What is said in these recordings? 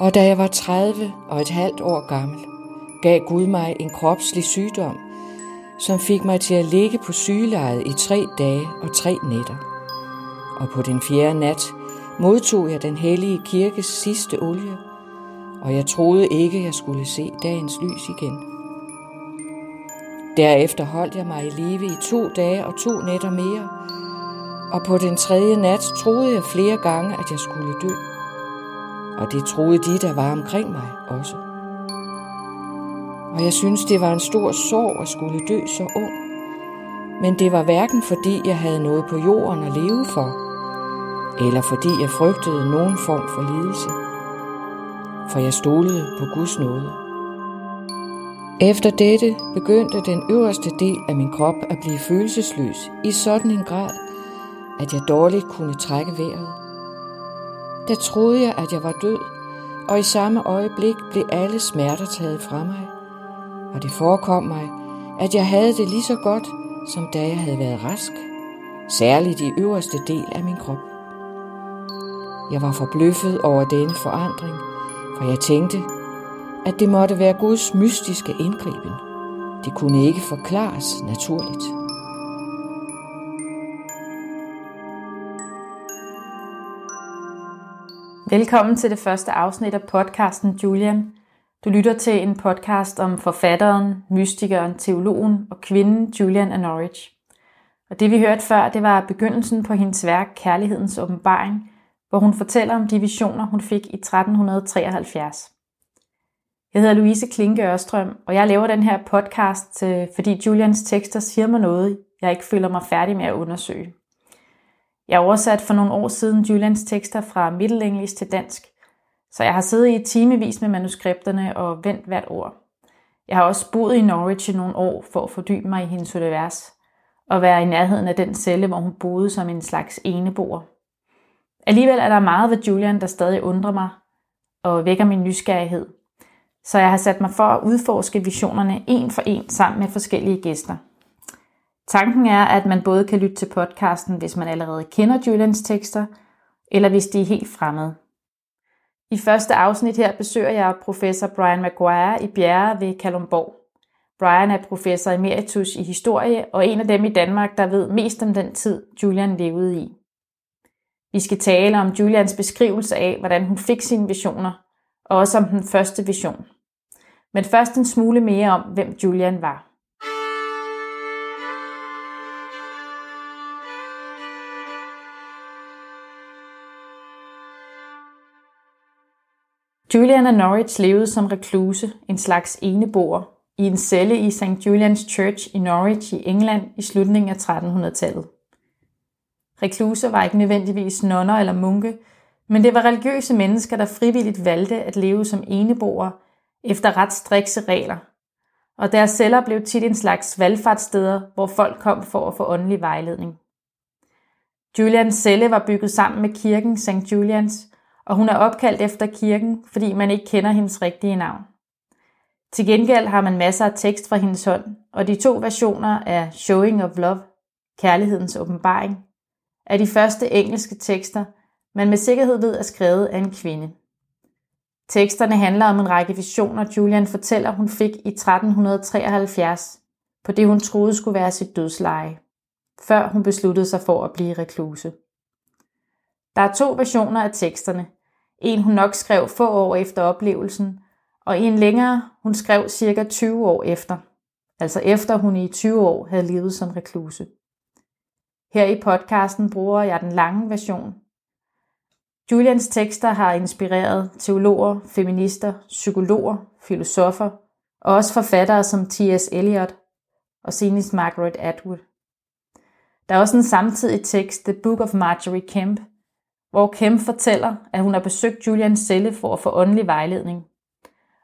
Og da jeg var 30 og et halvt år gammel, gav Gud mig en kropslig sygdom, som fik mig til at ligge på sygelejet i tre dage og tre nætter. Og på den fjerde nat modtog jeg den hellige kirkes sidste olie, og jeg troede ikke, jeg skulle se dagens lys igen. Derefter holdt jeg mig i live i to dage og to nætter mere, og på den tredje nat troede jeg flere gange, at jeg skulle dø. Og det troede de, der var omkring mig også. Og jeg synes, det var en stor sorg at skulle dø så ung. Men det var hverken fordi, jeg havde noget på jorden at leve for, eller fordi jeg frygtede nogen form for lidelse. For jeg stolede på Guds nåde. Efter dette begyndte den øverste del af min krop at blive følelsesløs i sådan en grad, at jeg dårligt kunne trække vejret. Der troede jeg, at jeg var død, og i samme øjeblik blev alle smerter taget fra mig. Og det forekom mig, at jeg havde det lige så godt, som da jeg havde været rask, særligt i øverste del af min krop. Jeg var forbløffet over denne forandring, for jeg tænkte, at det måtte være Guds mystiske indgriben. Det kunne ikke forklares naturligt. Velkommen til det første afsnit af podcasten Julian. Du lytter til en podcast om forfatteren, mystikeren, teologen og kvinden Julian af Norwich. Og det vi hørte før, det var begyndelsen på hendes værk Kærlighedens åbenbaring, hvor hun fortæller om de visioner, hun fik i 1373. Jeg hedder Louise Klinke Ørstrøm, og jeg laver den her podcast, øh, fordi Julians tekster siger mig noget, jeg ikke føler mig færdig med at undersøge. Jeg oversat for nogle år siden Julians tekster fra middelengelsk til dansk, så jeg har siddet i timevis med manuskripterne og vendt hvert ord. Jeg har også boet i Norwich i nogle år for at fordybe mig i hendes univers, og være i nærheden af den celle, hvor hun boede som en slags eneboer. Alligevel er der meget ved Julian, der stadig undrer mig og vækker min nysgerrighed – så jeg har sat mig for at udforske visionerne en for en sammen med forskellige gæster. Tanken er, at man både kan lytte til podcasten, hvis man allerede kender Julians tekster, eller hvis de er helt fremmede. I første afsnit her besøger jeg professor Brian Maguire i Bjerre ved Kalumborg. Brian er professor emeritus i historie og en af dem i Danmark, der ved mest om den tid, Julian levede i. Vi skal tale om Julians beskrivelse af, hvordan hun fik sine visioner, og også om den første vision. Men først en smule mere om, hvem Julian var. Julian af Norwich levede som rekluse, en slags eneboer, i en celle i St. Julian's Church i Norwich i England i slutningen af 1300-tallet. Rekluser var ikke nødvendigvis nonner eller munke, men det var religiøse mennesker, der frivilligt valgte at leve som eneboere efter ret strikse regler. Og deres celler blev tit en slags valgfartssteder, hvor folk kom for at få åndelig vejledning. Julians celle var bygget sammen med kirken St. Julians, og hun er opkaldt efter kirken, fordi man ikke kender hendes rigtige navn. Til gengæld har man masser af tekst fra hendes hånd, og de to versioner af Showing of Love, Kærlighedens åbenbaring, er de første engelske tekster, man med sikkerhed ved er skrevet af en kvinde. Teksterne handler om en række visioner, Julian fortæller, hun fik i 1373, på det hun troede skulle være sit dødsleje, før hun besluttede sig for at blive rekluse. Der er to versioner af teksterne. En hun nok skrev få år efter oplevelsen, og en længere hun skrev cirka 20 år efter, altså efter hun i 20 år havde levet som rekluse. Her i podcasten bruger jeg den lange version, Julians tekster har inspireret teologer, feminister, psykologer, filosofer og også forfattere som T.S. Eliot og senest Margaret Atwood. Der er også en samtidig tekst, The Book of Marjorie Kemp, hvor Kemp fortæller, at hun har besøgt Julians celle for at få åndelig vejledning.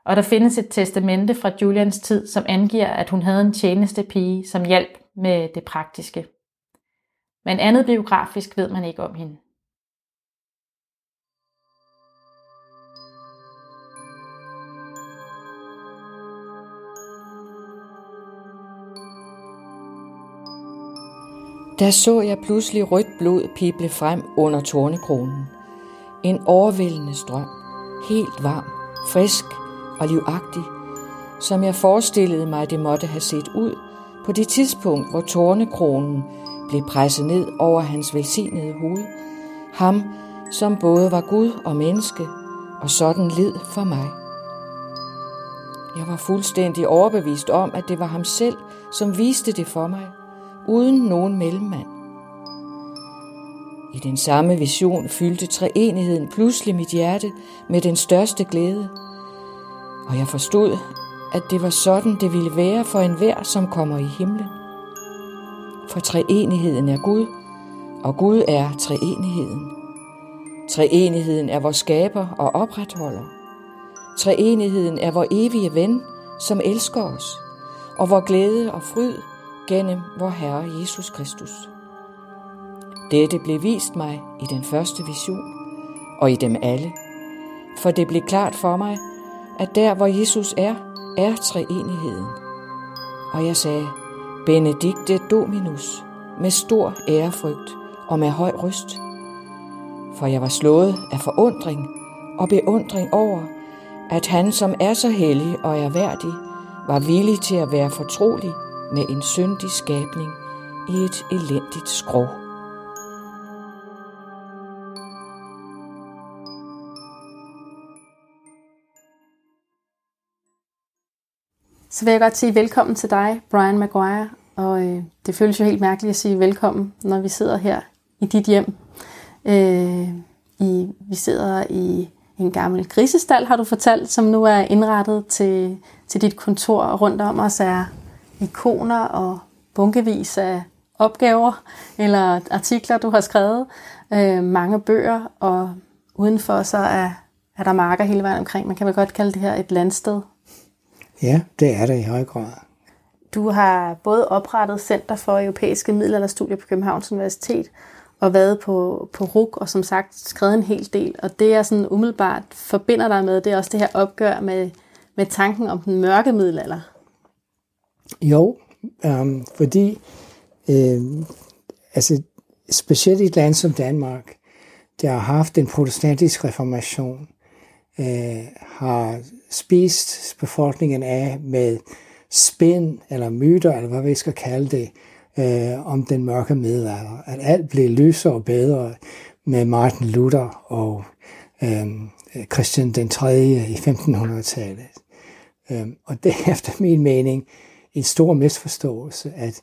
Og der findes et testamente fra Julians tid, som angiver, at hun havde en tjeneste pige, som hjalp med det praktiske. Men andet biografisk ved man ikke om hende. Der så jeg pludselig rødt blod pible frem under tornekronen. En overvældende strøm, helt varm, frisk og livagtig, som jeg forestillede mig, det måtte have set ud på det tidspunkt, hvor tornekronen blev presset ned over hans velsignede hoved. Ham, som både var Gud og menneske, og sådan led for mig. Jeg var fuldstændig overbevist om, at det var ham selv, som viste det for mig, uden nogen mellemmand. I den samme vision fyldte treenigheden pludselig mit hjerte med den største glæde, og jeg forstod, at det var sådan, det ville være for enhver, som kommer i himlen. For treenigheden er Gud, og Gud er treenigheden. Treenigheden er vores skaber og opretholder. Treenigheden er vor evige ven, som elsker os, og vor glæde og fryd gennem vor Herre Jesus Kristus. Dette blev vist mig i den første vision, og i dem alle, for det blev klart for mig, at der hvor Jesus er, er treenigheden. Og jeg sagde, Benedikte Dominus, med stor ærefrygt og med høj røst. For jeg var slået af forundring og beundring over, at han, som er så hellig og erhverdig, værdig, var villig til at være fortrolig med en syndig skabning i et elendigt skrog. Så vil jeg godt sige velkommen til dig, Brian Maguire. Og øh, det føles jo helt mærkeligt at sige velkommen, når vi sidder her i dit hjem. Øh, i, vi sidder i en gammel grisestal, har du fortalt, som nu er indrettet til, til dit kontor. Og rundt om os er ikoner og bunkevis af opgaver eller artikler, du har skrevet. Øh, mange bøger, og udenfor så er, er der marker hele vejen omkring. Man kan vel godt kalde det her et landsted. Ja, det er det i høj grad. Du har både oprettet Center for Europæiske Middelalderstudier på Københavns Universitet, og været på, på RUK, og som sagt skrevet en hel del. Og det, jeg sådan umiddelbart forbinder dig med, det er også det her opgør med, med tanken om den mørke middelalder. Jo, um, fordi øh, altså, specielt i et land som Danmark, der har haft en protestantisk reformation, øh, har spist befolkningen af med spænd eller myter, eller hvad vi skal kalde det, øh, om den mørke middelalder. At alt blev lysere og bedre med Martin Luther og øh, Christian den 3. i 1500-tallet. Øh, og det er efter min mening en stor misforståelse, at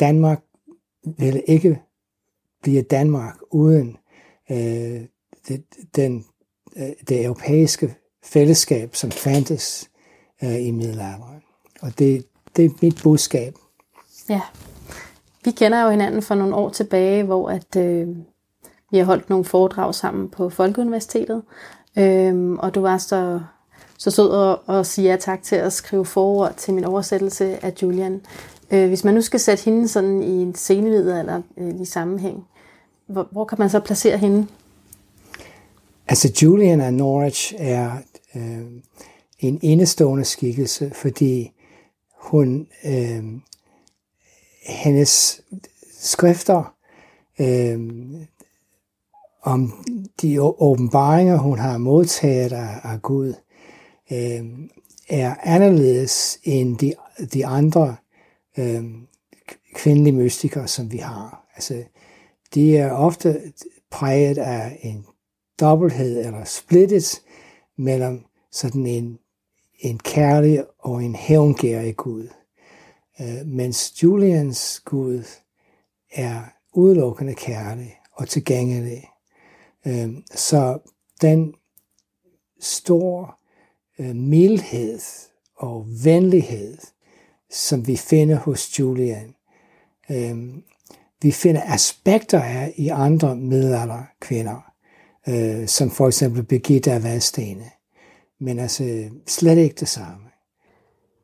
Danmark ville ikke blive Danmark uden øh, det, den, øh, det europæiske fællesskab, som fandtes øh, i middelalderen. Og det, det er mit budskab. Ja. Vi kender jo hinanden for nogle år tilbage, hvor at, øh, vi har holdt nogle foredrag sammen på Folkeuniversitetet, øh, og du var så, så sød og, og sige ja tak til at skrive forord til min oversættelse af Julian. Øh, hvis man nu skal sætte hende sådan i en scenevidere eller øh, i sammenhæng, hvor, hvor kan man så placere hende? Altså Julian af Norwich er øh, en indestående skikkelse, fordi hun øh, hendes skrifter øh, om de åbenbaringer, hun har modtaget af, af Gud, øh, er anderledes end de, de andre øh, kvindelige mystikere, som vi har. Altså, de er ofte præget af en dobbelthed eller splittet mellem sådan en, en kærlig og en hævngærig Gud. Øh, mens Julians Gud er udelukkende kærlig og tilgængelig. Øh, så den store Øh, mildhed og venlighed, som vi finder hos Julian, øh, vi finder aspekter af i andre middelalder kvinder, øh, som for eksempel Birgitta af Vadstene. Men altså slet ikke det samme.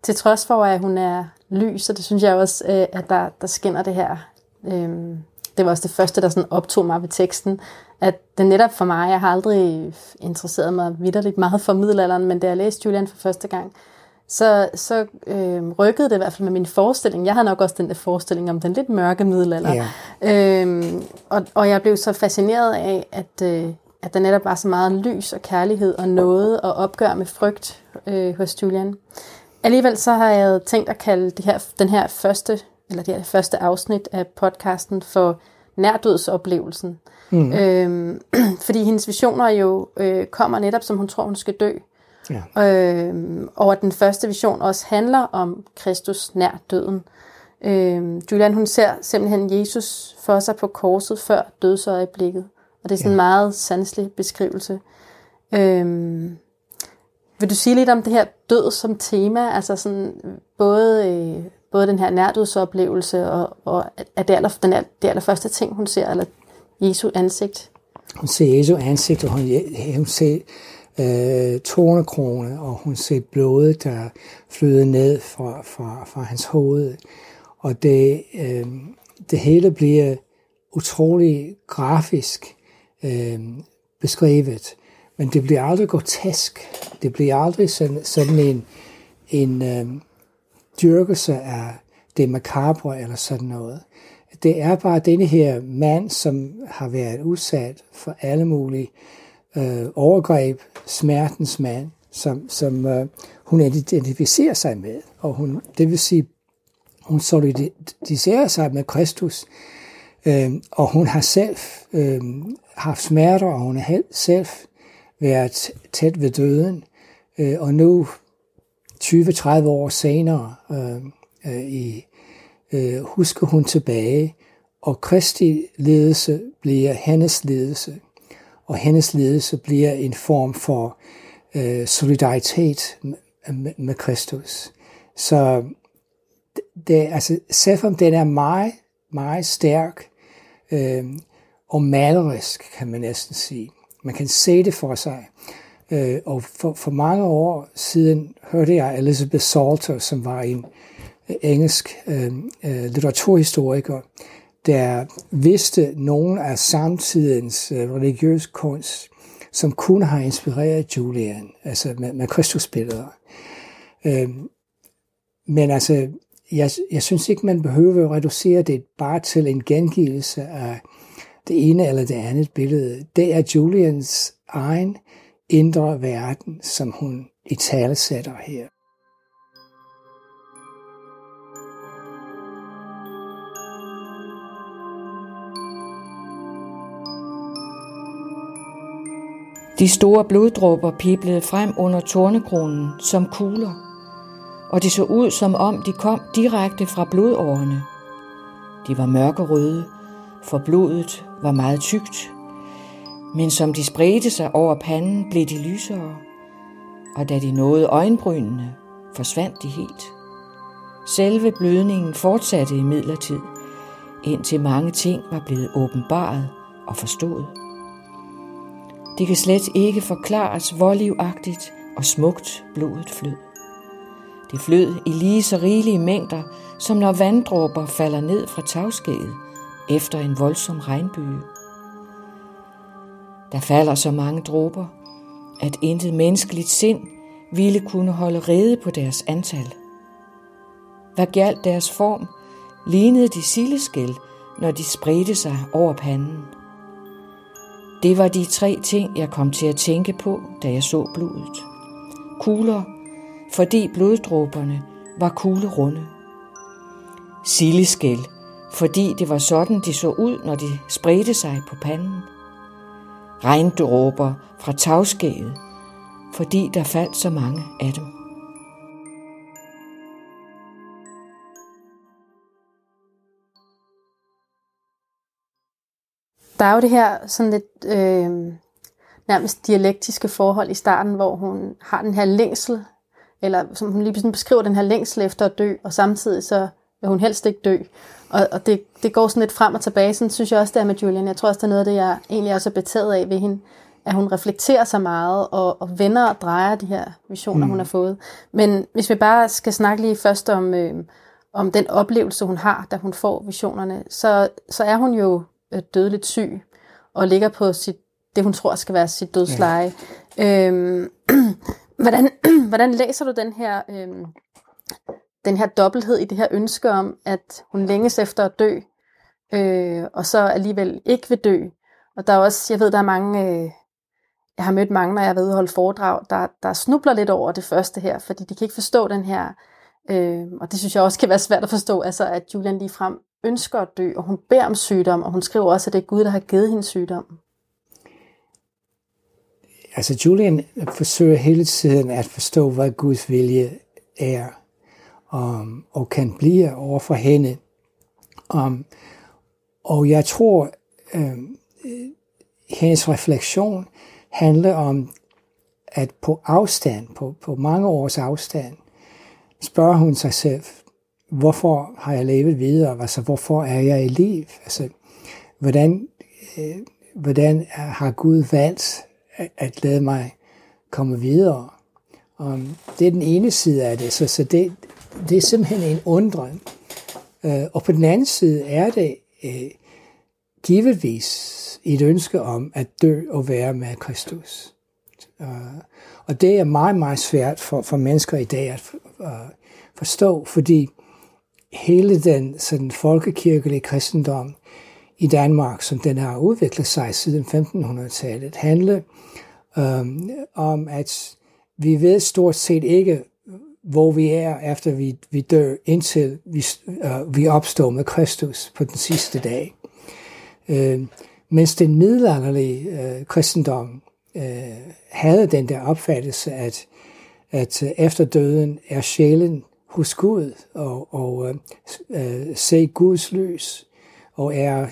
Til trods for, at hun er lys, og det synes jeg også, at der, der skinner det her. Øhm, det var også det første, der sådan optog mig ved teksten, at det netop for mig, jeg har aldrig interesseret mig vidderligt meget for middelalderen, men da jeg læste Julian for første gang, så, så øh, rykkede det i hvert fald med min forestilling. Jeg havde nok også den der forestilling om den lidt mørke middelalder. Yeah. Øhm, og, og jeg blev så fascineret af, at øh, at der netop var så meget lys og kærlighed og noget og opgør med frygt øh, hos Julian. Alligevel så har jeg tænkt at kalde det her, den her første, eller det første afsnit af podcasten for nærdødsoplevelsen. Mm. Øhm, fordi hendes visioner jo øh, kommer netop, som hun tror, hun skal dø. Ja. Øhm, og at den første vision også handler om Kristus nær døden. Øhm, Julian, hun ser simpelthen Jesus for sig på korset før dødsøjeblikket. Og det er sådan ja. en meget sanselig beskrivelse. Øhm, vil du sige lidt om det her død som tema? Altså sådan både, øh, både den her nærdødsoplevelse og, og er det, aller, den er, det allerførste ting, hun ser, eller Jesu ansigt? Hun ser Jesu ansigt, og hun, hun ser øh, tornekrone, og hun ser blodet, der flyder ned fra, fra, fra hans hoved. Og det, øh, det hele bliver utrolig grafisk øh, beskrevet, men det bliver aldrig grotesk. Det bliver aldrig sådan, sådan en, en øh, dyrkelse af det makabre eller sådan noget. Det er bare denne her mand, som har været udsat for alle mulige øh, overgreb, smertens mand, som, som øh, hun identificerer sig med. Og hun, det vil sige, hun solidariserer sig med Kristus, øh, og hun har selv øh, haft smerter, og hun har selv været tæt ved døden. Øh, og nu, 20-30 år senere, øh, øh, i, øh, husker hun tilbage, og Kristi ledelse bliver hendes ledelse og hendes ledelse bliver en form for øh, solidaritet med, med Kristus. Så det, altså, selvom den er meget, meget stærk øh, og malerisk, kan man næsten sige. Man kan se det for sig. Øh, og for, for mange år siden hørte jeg Elizabeth Salter, som var en øh, engelsk øh, øh, litteraturhistoriker, der vidste nogen af samtidens øh, religiøs kunst, som kun har inspireret Julian, altså med, med Kristusbilleder. Øh, men altså, jeg, jeg synes ikke, man behøver at reducere det bare til en gengivelse af det ene eller det andet billede. Det er Julians egen indre verden, som hun i tale sætter her. De store bloddråber piblede frem under tornekronen som kugler, og det så ud som om de kom direkte fra blodårene. De var mørkerøde, for blodet var meget tykt, men som de spredte sig over panden, blev de lysere, og da de nåede øjenbrynene, forsvandt de helt. Selve blødningen fortsatte i midlertid, indtil mange ting var blevet åbenbaret og forstået. Det kan slet ikke forklares, hvor livagtigt og smukt blodet flød. Det flød i lige så rigelige mængder, som når vanddråber falder ned fra tagskæget efter en voldsom regnbyge. Der falder så mange dråber, at intet menneskeligt sind ville kunne holde rede på deres antal. Hvad galt deres form, lignede de sildeskæl, når de spredte sig over panden. Det var de tre ting, jeg kom til at tænke på, da jeg så blodet. Kugler, fordi bloddråberne var kuglerunde. Silleskæl, fordi det var sådan, de så ud, når de spredte sig på panden. Regndråber fra tagskæget, fordi der faldt så mange af dem. Der er jo det her sådan lidt øh, nærmest dialektiske forhold i starten, hvor hun har den her længsel, eller som hun lige sådan beskriver den her længsel efter at dø, og samtidig så vil hun helst ikke dø. Og, og det, det går sådan lidt frem og tilbage. Sådan synes jeg også, det er med Julian. Jeg tror også, det er noget af det, jeg egentlig også er betaget af ved hende, at hun reflekterer så meget og, og vender og drejer de her visioner, mm. hun har fået. Men hvis vi bare skal snakke lige først om, øh, om den oplevelse, hun har, da hun får visionerne, så, så er hun jo øh, dødeligt syg, og ligger på sit, det, hun tror skal være sit dødsleje. Ja. Øhm, hvordan, hvordan læser du den her, øhm, den her dobbelthed i det her ønske om, at hun længes efter at dø, øh, og så alligevel ikke vil dø? Og der er også, jeg ved, der er mange øh, jeg har mødt mange, når jeg har været ude holde foredrag, der, der snubler lidt over det første her, fordi de kan ikke forstå den her, øh, og det synes jeg også kan være svært at forstå, altså at Julian lige frem ønsker at dø, og hun beder om sygdom, og hun skriver også, at det er Gud, der har givet hende sygdom. Altså Julian forsøger hele tiden at forstå, hvad Guds vilje er, um, og kan blive over for hende. Um, og jeg tror, um, hendes refleksion handler om, at på afstand, på, på mange års afstand, spørger hun sig selv, hvorfor har jeg levet videre? Altså, hvorfor er jeg i liv? Altså, hvordan, øh, hvordan har Gud valgt at, at lade mig komme videre? Og det er den ene side af det, så, så det, det er simpelthen en undren. Øh, og på den anden side er det øh, givetvis et ønske om at dø og være med Kristus. Øh, og det er meget, meget svært for, for mennesker i dag at øh, forstå, fordi hele den sådan folkekirkelige kristendom i Danmark, som den har udviklet sig siden 1500-tallet, handler øh, om, at vi ved stort set ikke, hvor vi er, efter vi, vi dør, indtil vi, uh, vi opstår med Kristus på den sidste dag. Uh, mens den middelalderlige uh, kristendom uh, havde den der opfattelse, at, at uh, efter døden er sjælen hos Gud og, og uh, se Guds lys og er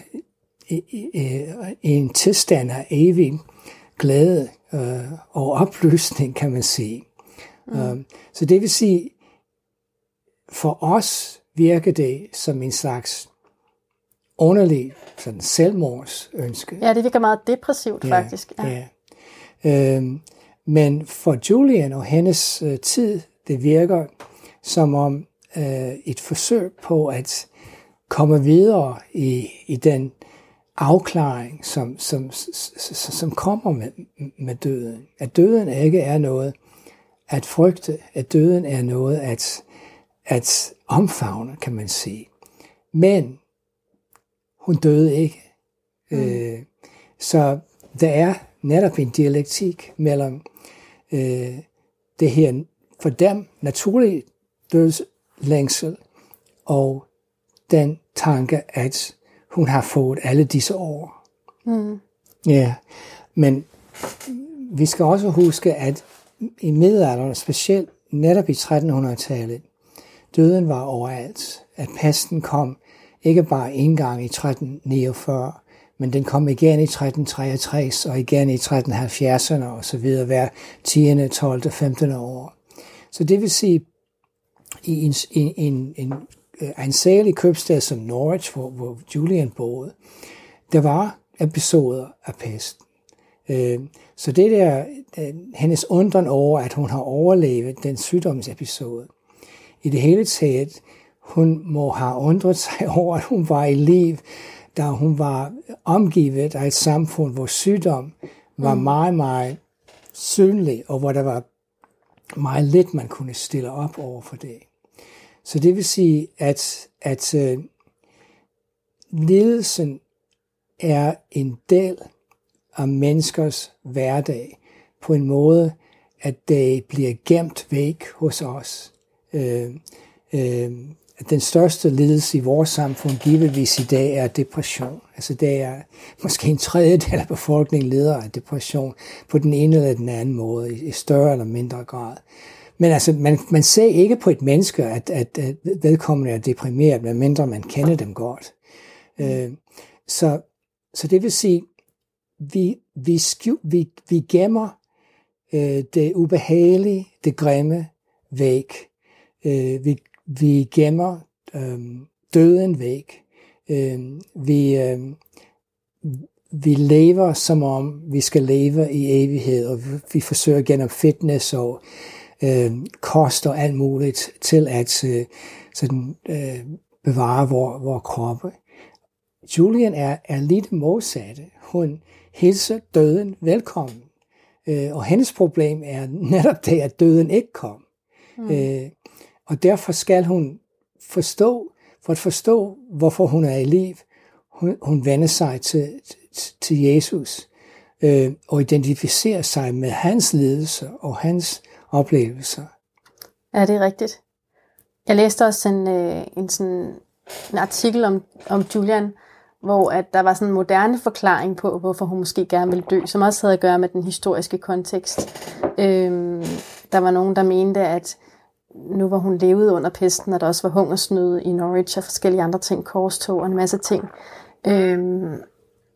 i, i, i en tilstand af evig glæde uh, og opløsning, kan man sige. Mm. Uh, så det vil sige, for os virker det som en slags underlig sådan selvmordsønske. Ja, det virker meget depressivt ja, faktisk. Ja. Ja. Øhm, men for Julian og hendes øh, tid, det virker som om øh, et forsøg på at komme videre i, i den afklaring, som, som, som kommer med, med døden. At døden ikke er noget at frygte, at døden er noget at, at omfavne, kan man sige. Men hun døde ikke. Mm. Øh, så der er netop en dialektik mellem øh, det her for dem naturlige dødslængsel og den tanke, at hun har fået alle disse år. Mm. Ja, men vi skal også huske, at i middelalderen, specielt netop i 1300-tallet, døden var overalt. At pesten kom ikke bare en gang i 1349, men den kom igen i 1363 og igen i 1370'erne og så videre hver 10., 12., 15. år. Så det vil sige, i en, en, en, en ansagelig købstad som Norwich, hvor, hvor Julian boede, der var episoder af pesten. Øh, så det der, hendes undren over, at hun har overlevet den sygdomsepisode, i det hele taget, hun må have undret sig over, at hun var i liv, da hun var omgivet af et samfund, hvor sygdom var mm. meget, meget synlig, og hvor der var meget lidt, man kunne stille op over for det. Så det vil sige, at, at uh, ledelsen er en del af menneskers hverdag på en måde, at det bliver gemt væk hos os. Øh, øh, at den største lidelse i vores samfund givetvis i dag er depression. Altså det er måske en tredjedel af befolkningen lider af depression på den ene eller den anden måde, i større eller mindre grad. Men altså, man, man ser ikke på et menneske, at, at, at vedkommende er deprimeret, medmindre man kender dem godt. Øh, så, så det vil sige, vi, vi, skju, vi, vi gemmer øh, det ubehagelige, det grimme væk. Øh, vi, vi gemmer øh, døden væk. Øh, vi, øh, vi lever som om vi skal leve i evighed, og vi forsøger gennem fitness og øh, kost og alt muligt til at øh, sådan, øh, bevare vores vor kroppe. Julian er, er lidt modsatte. Hun hilser døden velkommen. Øh, og hendes problem er netop det, at døden ikke kom. Mm. Øh, og derfor skal hun forstå, for at forstå, hvorfor hun er i liv, hun, hun vender sig til, til, til Jesus øh, og identificere sig med hans ledelse og hans oplevelser. Ja, det er rigtigt. Jeg læste også en, øh, en, sådan, en artikel om, om Julian, hvor at der var sådan en moderne forklaring på, hvorfor hun måske gerne ville dø, som også havde at gøre med den historiske kontekst. Øhm, der var nogen, der mente, at nu hvor hun levede under pesten, og der også var hungersnød i Norwich og forskellige andre ting, korstog og en masse ting, øhm,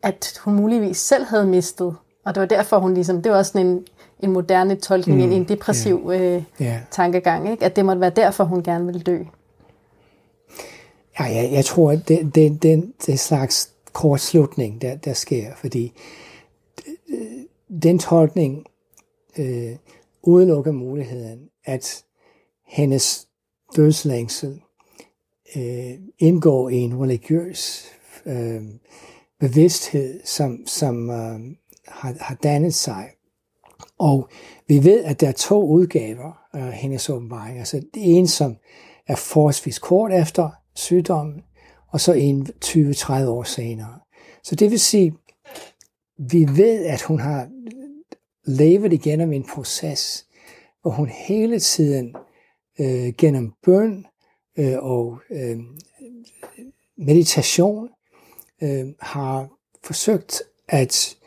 at hun muligvis selv havde mistet. Og det var derfor, hun ligesom, det var også sådan en, en moderne tolkning, mm, en depressiv yeah. Øh, yeah. tankegang, ikke? at det måtte være derfor, hun gerne ville dø. Ja, jeg, jeg tror, at det, det, det, det slags kortslutning, der, der sker, fordi øh, den tolkning øh, udelukker muligheden, at hendes dødslængsel øh, indgår i en religiøs øh, bevidsthed, som, som øh, har, har dannet sig. Og vi ved, at der er to udgaver af hendes åbenbaring. Altså det ene, som er forholdsvis kort efter sygdommen, og så en 20-30 år senere. Så det vil sige, vi ved, at hun har levet igennem en proces, hvor hun hele tiden øh, gennem bøn øh, og øh, meditation øh, har forsøgt at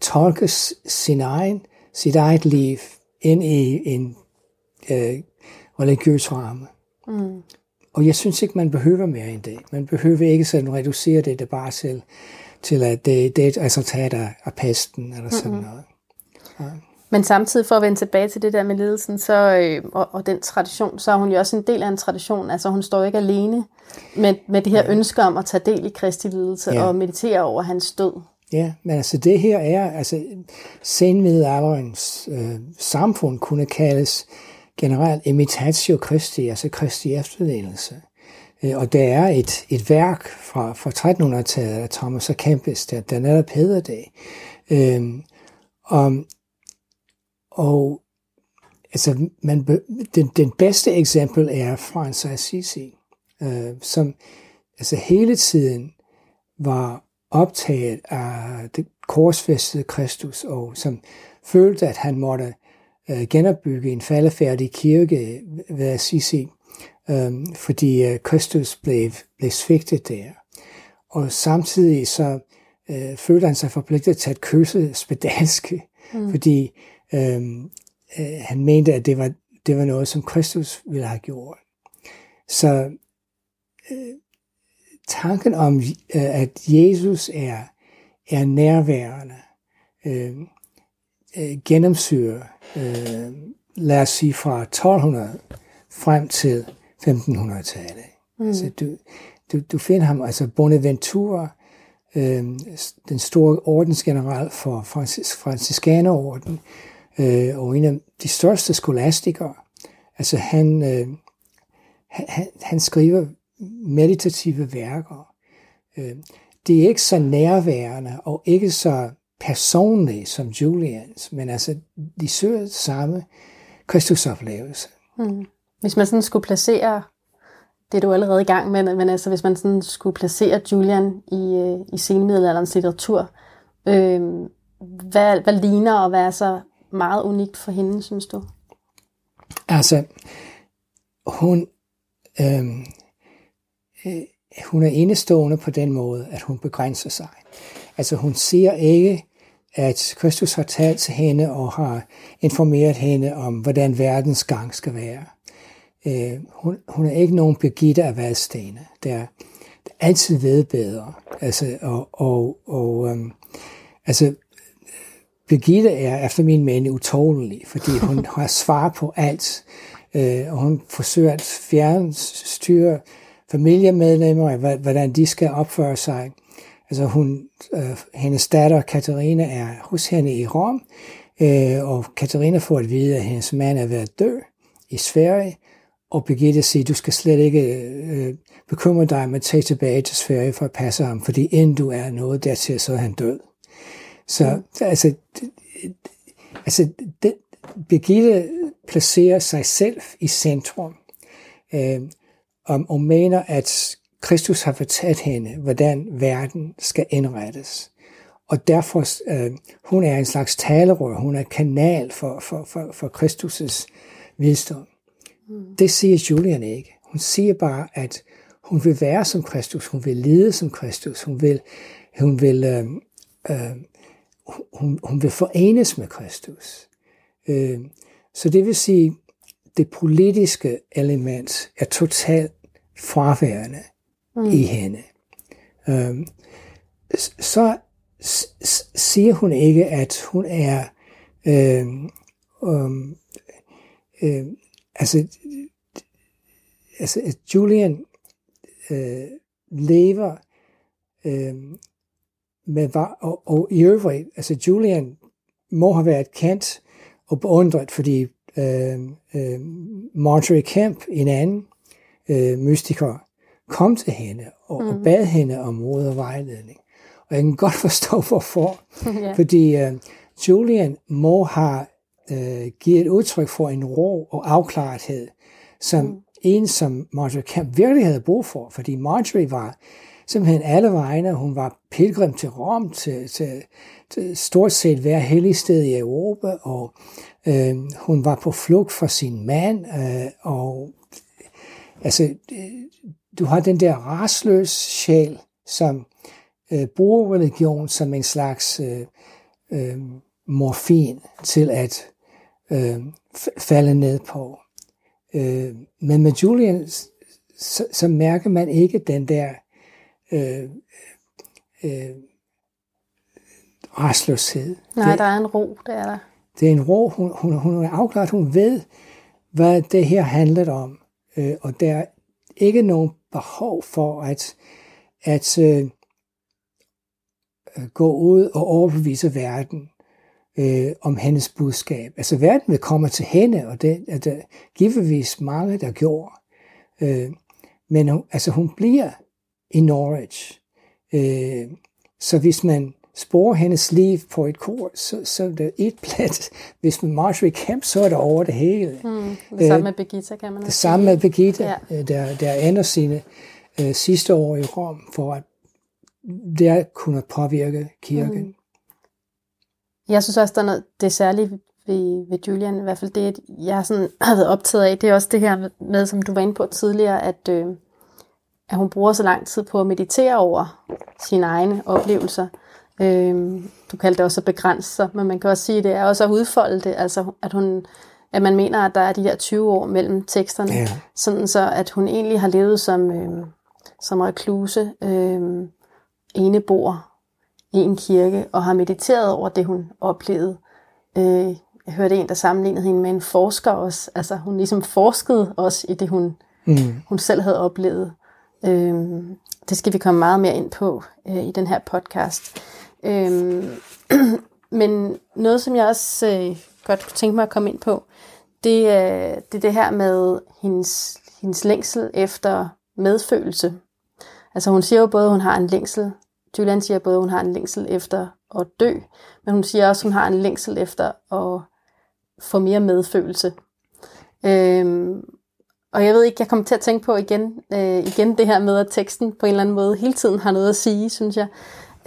tolke sin egen, sit eget liv ind i en øh, religiøs ramme. Mm. Og jeg synes ikke, man behøver mere end det. Man behøver ikke sådan reducere det, det bare til, til at det, det er et resultat af, af pesten eller sådan mm-hmm. noget. Ja. Men samtidig for at vende tilbage til det der med ledelsen så, øh, og, og den tradition, så er hun jo også en del af en tradition. Altså hun står ikke alene med, med det her ja. ønske om at tage del i Kristi ledelse ja. og meditere over hans død. Ja, men altså det her er, altså senmiddelalderens øh, samfund kunne kaldes generelt imitatio Christi, altså Kristi efterledelse. Øh, og der er et, et værk fra, fra 1300-tallet af Thomas A. Kempis, der, der netop hedder det. Øhm, og, og altså, man, den, den bedste eksempel er Frans Assisi, øh, som altså hele tiden var optaget af det korsfæstede Kristus, og som følte, at han måtte øh, genopbygge en faldefærdig kirke ved Assisi, øh, fordi øh, Kristus blev, blev svigtet der. Og samtidig så øh, følte han sig forpligtet til at kysse spedalske, mm. fordi øh, øh, han mente, at det var, det var noget, som Kristus ville have gjort. Så øh, tanken om, øh, at Jesus er, er nærværende, øh, øh, gennemsyrer, øh, lad os sige fra 1200 frem til 1500-tallet. Mm. Altså, du, du, du finder ham, altså Bonaventura, øh, den store ordensgeneral for francis, franciskanerorden, øh, og en af de største skolastikere. Altså han, øh, han, han skriver meditative værker. Øh, det er ikke så nærværende og ikke så personlige som Julians, men altså de søger samme Kristusoplevelse. Mm. Hvis man sådan skulle placere, det er du allerede i gang med, men altså hvis man sådan skulle placere Julian i, øh, i senmiddelalderens litteratur, øh, hvad, hvad ligner og hvad er så meget unikt for hende, synes du? Altså, hun, øh, øh, hun er indestående på den måde, at hun begrænser sig. Altså hun siger ikke, at Kristus har talt til hende og har informeret hende om, hvordan verdens gang skal være. Øh, hun, hun er ikke nogen Birgitte af Vadstene, der, der altid ved bedre. Altså, og, og, og um, altså, Birgitte er efter min mening utålelig, fordi hun har svar på alt, øh, og hun forsøger at fjerne, styre familiemedlemmer, hvordan de skal opføre sig. Altså hun, øh, hendes datter Katarina er hos hende i Rom, øh, og Katarina får at vide, at hendes mand er ved at dø i Sverige, og Birgitte siger, du skal slet ikke øh, bekymre dig med at tage tilbage til Sverige for at passe ham, fordi inden du er noget dertil, så er han død. Så mm. altså, altså det, Birgitte placerer sig selv i centrum, øh, og, og mener, at Kristus har fortalt hende, hvordan verden skal indrettes. og derfor, øh, hun er en slags talerør, hun er kanal for, for, for, for Kristus' visdom. Mm. Det siger Julian ikke. Hun siger bare, at hun vil være som Kristus, hun vil lide som Kristus, hun vil, hun vil, øh, øh, hun, hun vil forenes med Kristus. Øh, så det vil sige, det politiske element er totalt fraværende mm. i hende. Øh, så siger hun ikke, at hun er øh, øh, øh, altså, altså at Julian øh, lever øh, med, og, og i øvrigt, altså Julian må have været kendt og beundret, fordi øh, øh, Marjorie Kemp, en anden øh, mystiker, kom til hende og, mm. og bad hende om råd og vejledning. Og jeg kan godt forstå, hvorfor. yeah. Fordi øh, Julian må have øh, givet et udtryk for en ro og afklarethed, som mm. en som Marjorie Kemp virkelig havde brug for, fordi Marjorie var simpelthen alle vegne. Hun var pilgrim til Rom, til, til, til stort set hver hellig sted i Europa, og øh, hun var på flugt fra sin mand, øh, og altså, øh, du har den der rasløs sjæl, som øh, bruger religion som en slags øh, øh, morfin til at øh, falde ned på. Øh, men med Julian, så, så mærker man ikke den der øh, øh, restløshed. Nej, det, der er en ro, det er der. Det er en ro, hun, hun, hun er afklaret, hun ved, hvad det her handler om. Øh, og der er ikke nogen behov for at, at øh, øh, gå ud og overbevise verden øh, om hendes budskab. Altså verden vil komme til hende, og det er der øh, givetvis mange, der gjorde. Øh, men hun, altså hun bliver i Norwich. Øh, så hvis man sporer hendes liv på et kort, så, så er det et plat. Hvis man Marjorie Kemp, så er det over det hele. Mm, det samme med Birgitta, kan man Det samme med Birgitta, ja. Øh, der, der ender sine øh, sidste år i Rom, for at der kunne påvirke kirken. Mm. Jeg synes også, der er noget, det er særligt ved, ved Julian, i hvert fald det, jeg sådan har været optaget af, det er også det her med, med som du var inde på tidligere, at, øh, at hun bruger så lang tid på at meditere over sine egne oplevelser. Øh, du kaldte det også at begrænse sig, men man kan også sige, at det er også at udfolde det, altså at hun at man mener, at der er de der 20 år mellem teksterne, ja. sådan så at hun egentlig har levet som, øh, som rekluse, øh, enebor i en kirke, og har mediteret over det, hun oplevede. Øh, jeg hørte en, der sammenlignede hende med en forsker også. Altså hun ligesom forskede også i det, hun, mm. hun selv havde oplevet. Øh, det skal vi komme meget mere ind på øh, i den her podcast. Øh, men noget, som jeg også øh, godt kunne tænke mig at komme ind på, det, øh, det er det her med hendes, hendes længsel efter medfølelse. Altså hun siger jo både, at hun har en længsel Julian siger både, at hun har en længsel efter at dø, men hun siger også, at hun har en længsel efter at få mere medfølelse. Øhm, og jeg ved ikke, jeg kommer til at tænke på igen, øh, igen det her med, at teksten på en eller anden måde hele tiden har noget at sige, synes jeg.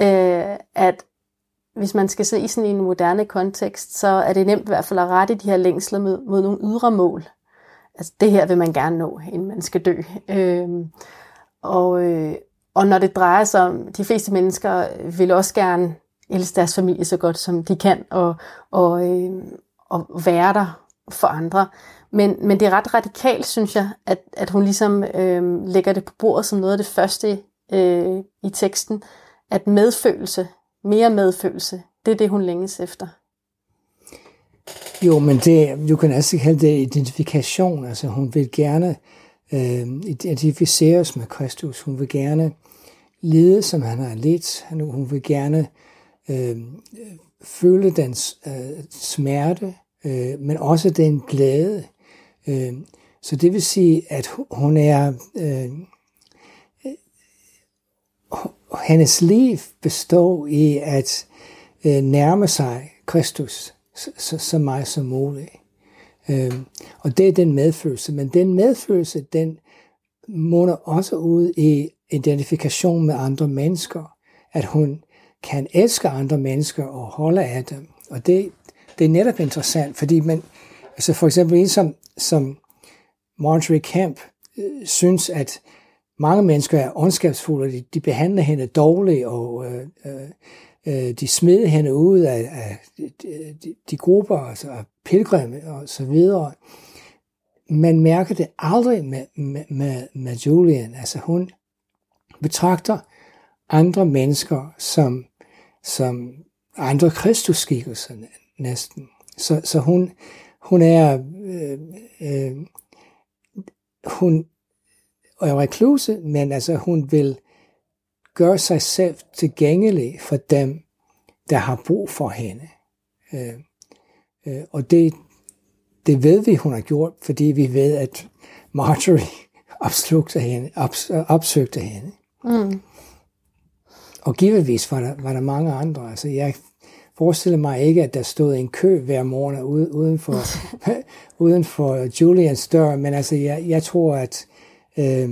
Øh, at hvis man skal se i sådan en moderne kontekst, så er det nemt i hvert fald at rette de her længsler mod, mod nogle ydre mål. Altså det her vil man gerne nå, inden man skal dø. Øh, og, øh, og når det drejer sig om, de fleste mennesker vil også gerne elske deres familie så godt som de kan, og, og, øh, og være der for andre. Men, men det er ret radikalt, synes jeg, at, at hun ligesom øh, lægger det på bordet som noget af det første øh, i teksten, at medfølelse, mere medfølelse, det er det, hun længes efter. Jo, men det, du kan altså kalde det identifikation. Altså hun vil gerne øh, identificeres med Kristus. Hun vil gerne lede, som han har lidt. Hun vil gerne øh, føle den øh, smerte, øh, men også den glæde. Øh, så det vil sige, at hun er... Øh, hendes liv består i at øh, nærme sig Kristus så, så, så meget som muligt. Øh, og det er den medfølelse. Men den medfølelse, den munder også ud i identifikation med andre mennesker. At hun kan elske andre mennesker og holde af dem. Og det, det er netop interessant, fordi man, altså for eksempel en som, som Marjorie Kemp øh, synes, at mange mennesker er ondskabsfulde, de, de behandler hende dårligt, og øh, øh, øh, de smider hende ud af, af de, de, de grupper, altså pilgrimme og så videre. Man mærker det aldrig med, med, med, med Julian. Altså hun betragter andre mennesker som, som andre kristusskikkelser næsten. Så, så hun, hun er øh, øh, hun er rekluse, men altså hun vil gøre sig selv tilgængelig for dem, der har brug for hende. Øh, øh, og det, det ved vi, hun har gjort, fordi vi ved, at Marjorie opslugte hende, ops, opsøgte hende. Mm. Og givetvis var der, var der mange andre. Altså, jeg forestiller mig ikke, at der stod en kø hver morgen uden for, uden for Julians dør, men altså, jeg, jeg tror, at, øh,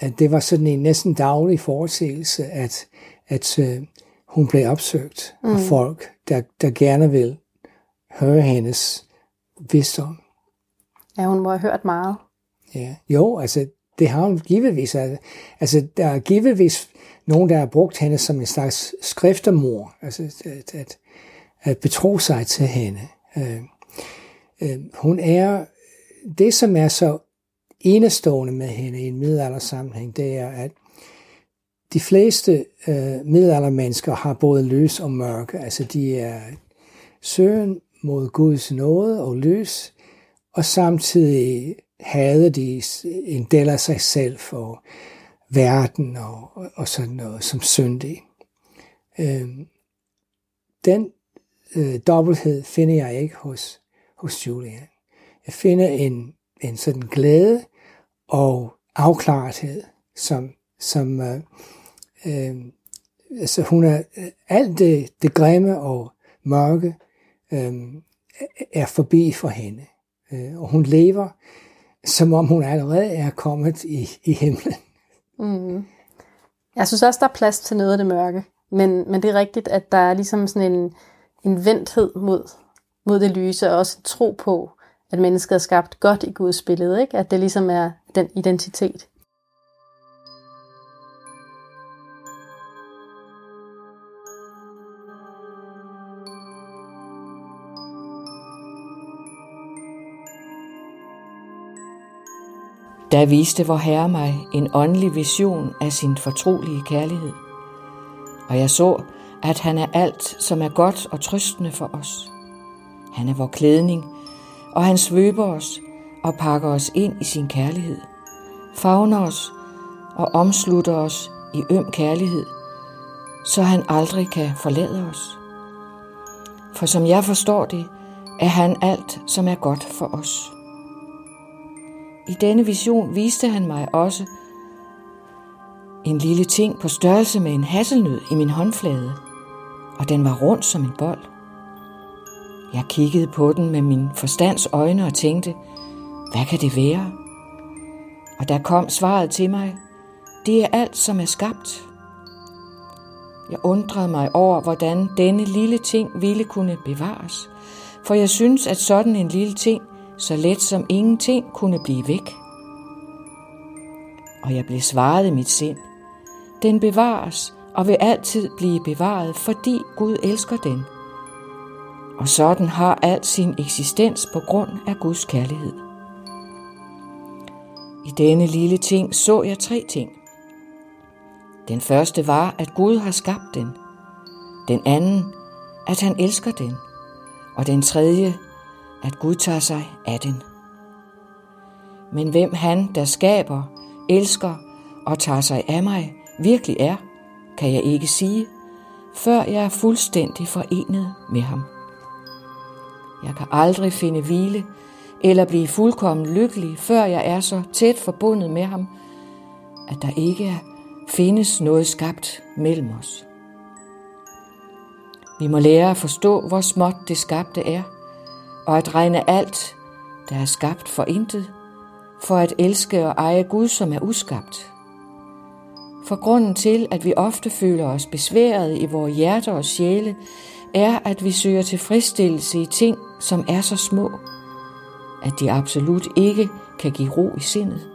at det var sådan en næsten daglig foresigelse, at, at øh, hun blev opsøgt mm. af folk, der, der gerne vil høre hendes visdom. Ja, hun må have hørt meget. Ja, jo, altså det har hun givetvis. Altså, der er givetvis nogen, der har brugt hende som en slags skriftermor, altså at, at, at betro sig til hende. Øh, øh, hun er, det som er så enestående med hende i en middelaldersammenhæng, det er, at de fleste øh, middelaldermennesker har både lys og mørke. Altså de er søgen mod Guds nåde og lys, og samtidig havde de en del af sig selv for verden og, og sådan noget som syndig. Øh, den øh, dobbelthed finder jeg ikke hos, hos Julian. Jeg finder en, en sådan glæde og afklarethed, som, som øh, øh, altså hun er, øh, alt det, det grimme og mørke øh, er forbi for hende. Øh, og hun lever, som om hun allerede er kommet i, i himlen. Mm. Jeg synes også, der er plads til noget af det mørke. Men, men det er rigtigt, at der er ligesom sådan en, en venthed mod, mod det lyse, og også en tro på, at mennesket er skabt godt i Guds billede. Ikke? At det ligesom er den identitet. Der viste vor Herre mig en åndelig vision af sin fortrolige kærlighed. Og jeg så, at han er alt, som er godt og trøstende for os. Han er vor klædning, og han svøber os og pakker os ind i sin kærlighed, favner os og omslutter os i øm kærlighed, så han aldrig kan forlade os. For som jeg forstår det, er han alt, som er godt for os. I denne vision viste han mig også en lille ting på størrelse med en hasselnød i min håndflade, og den var rund som en bold. Jeg kiggede på den med min forstands øjne og tænkte, hvad kan det være? Og der kom svaret til mig, det er alt, som er skabt. Jeg undrede mig over, hvordan denne lille ting ville kunne bevares, for jeg synes, at sådan en lille ting så let som ingenting kunne blive væk. Og jeg blev svaret i mit sind. Den bevares og vil altid blive bevaret, fordi Gud elsker den. Og sådan har al sin eksistens på grund af Guds kærlighed. I denne lille ting så jeg tre ting. Den første var, at Gud har skabt den. Den anden, at han elsker den. Og den tredje, at Gud tager sig af den. Men hvem han, der skaber, elsker og tager sig af mig, virkelig er, kan jeg ikke sige, før jeg er fuldstændig forenet med ham. Jeg kan aldrig finde hvile eller blive fuldkommen lykkelig, før jeg er så tæt forbundet med ham, at der ikke findes noget skabt mellem os. Vi må lære at forstå, hvor småt det skabte er, og at regne alt, der er skabt for intet, for at elske og eje Gud, som er uskabt. For grunden til, at vi ofte føler os besværet i vores hjerter og sjæle, er, at vi søger tilfredsstillelse i ting, som er så små, at de absolut ikke kan give ro i sindet,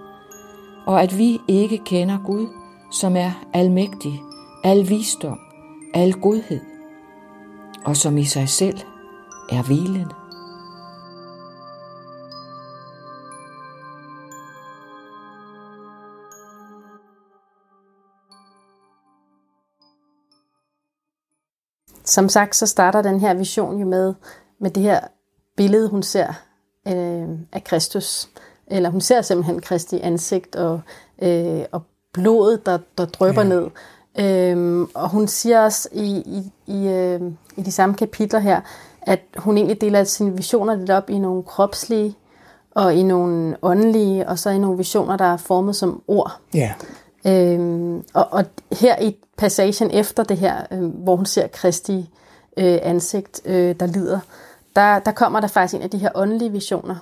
og at vi ikke kender Gud, som er almægtig, al visdom, al godhed, og som i sig selv er hvilende. Som sagt, så starter den her vision jo med, med det her billede, hun ser øh, af Kristus. Eller hun ser simpelthen Kristi ansigt og, øh, og blodet, der, der drøber ja. ned. Øhm, og hun siger også i, i, i, øh, i de samme kapitler her, at hun egentlig deler sine visioner lidt op i nogle kropslige og i nogle åndelige, og så i nogle visioner, der er formet som ord. Ja. Øhm, og, og her i passagen efter det her, øh, hvor hun ser Kristi øh, ansigt, øh, der lider, der, der kommer der faktisk en af de her åndelige visioner.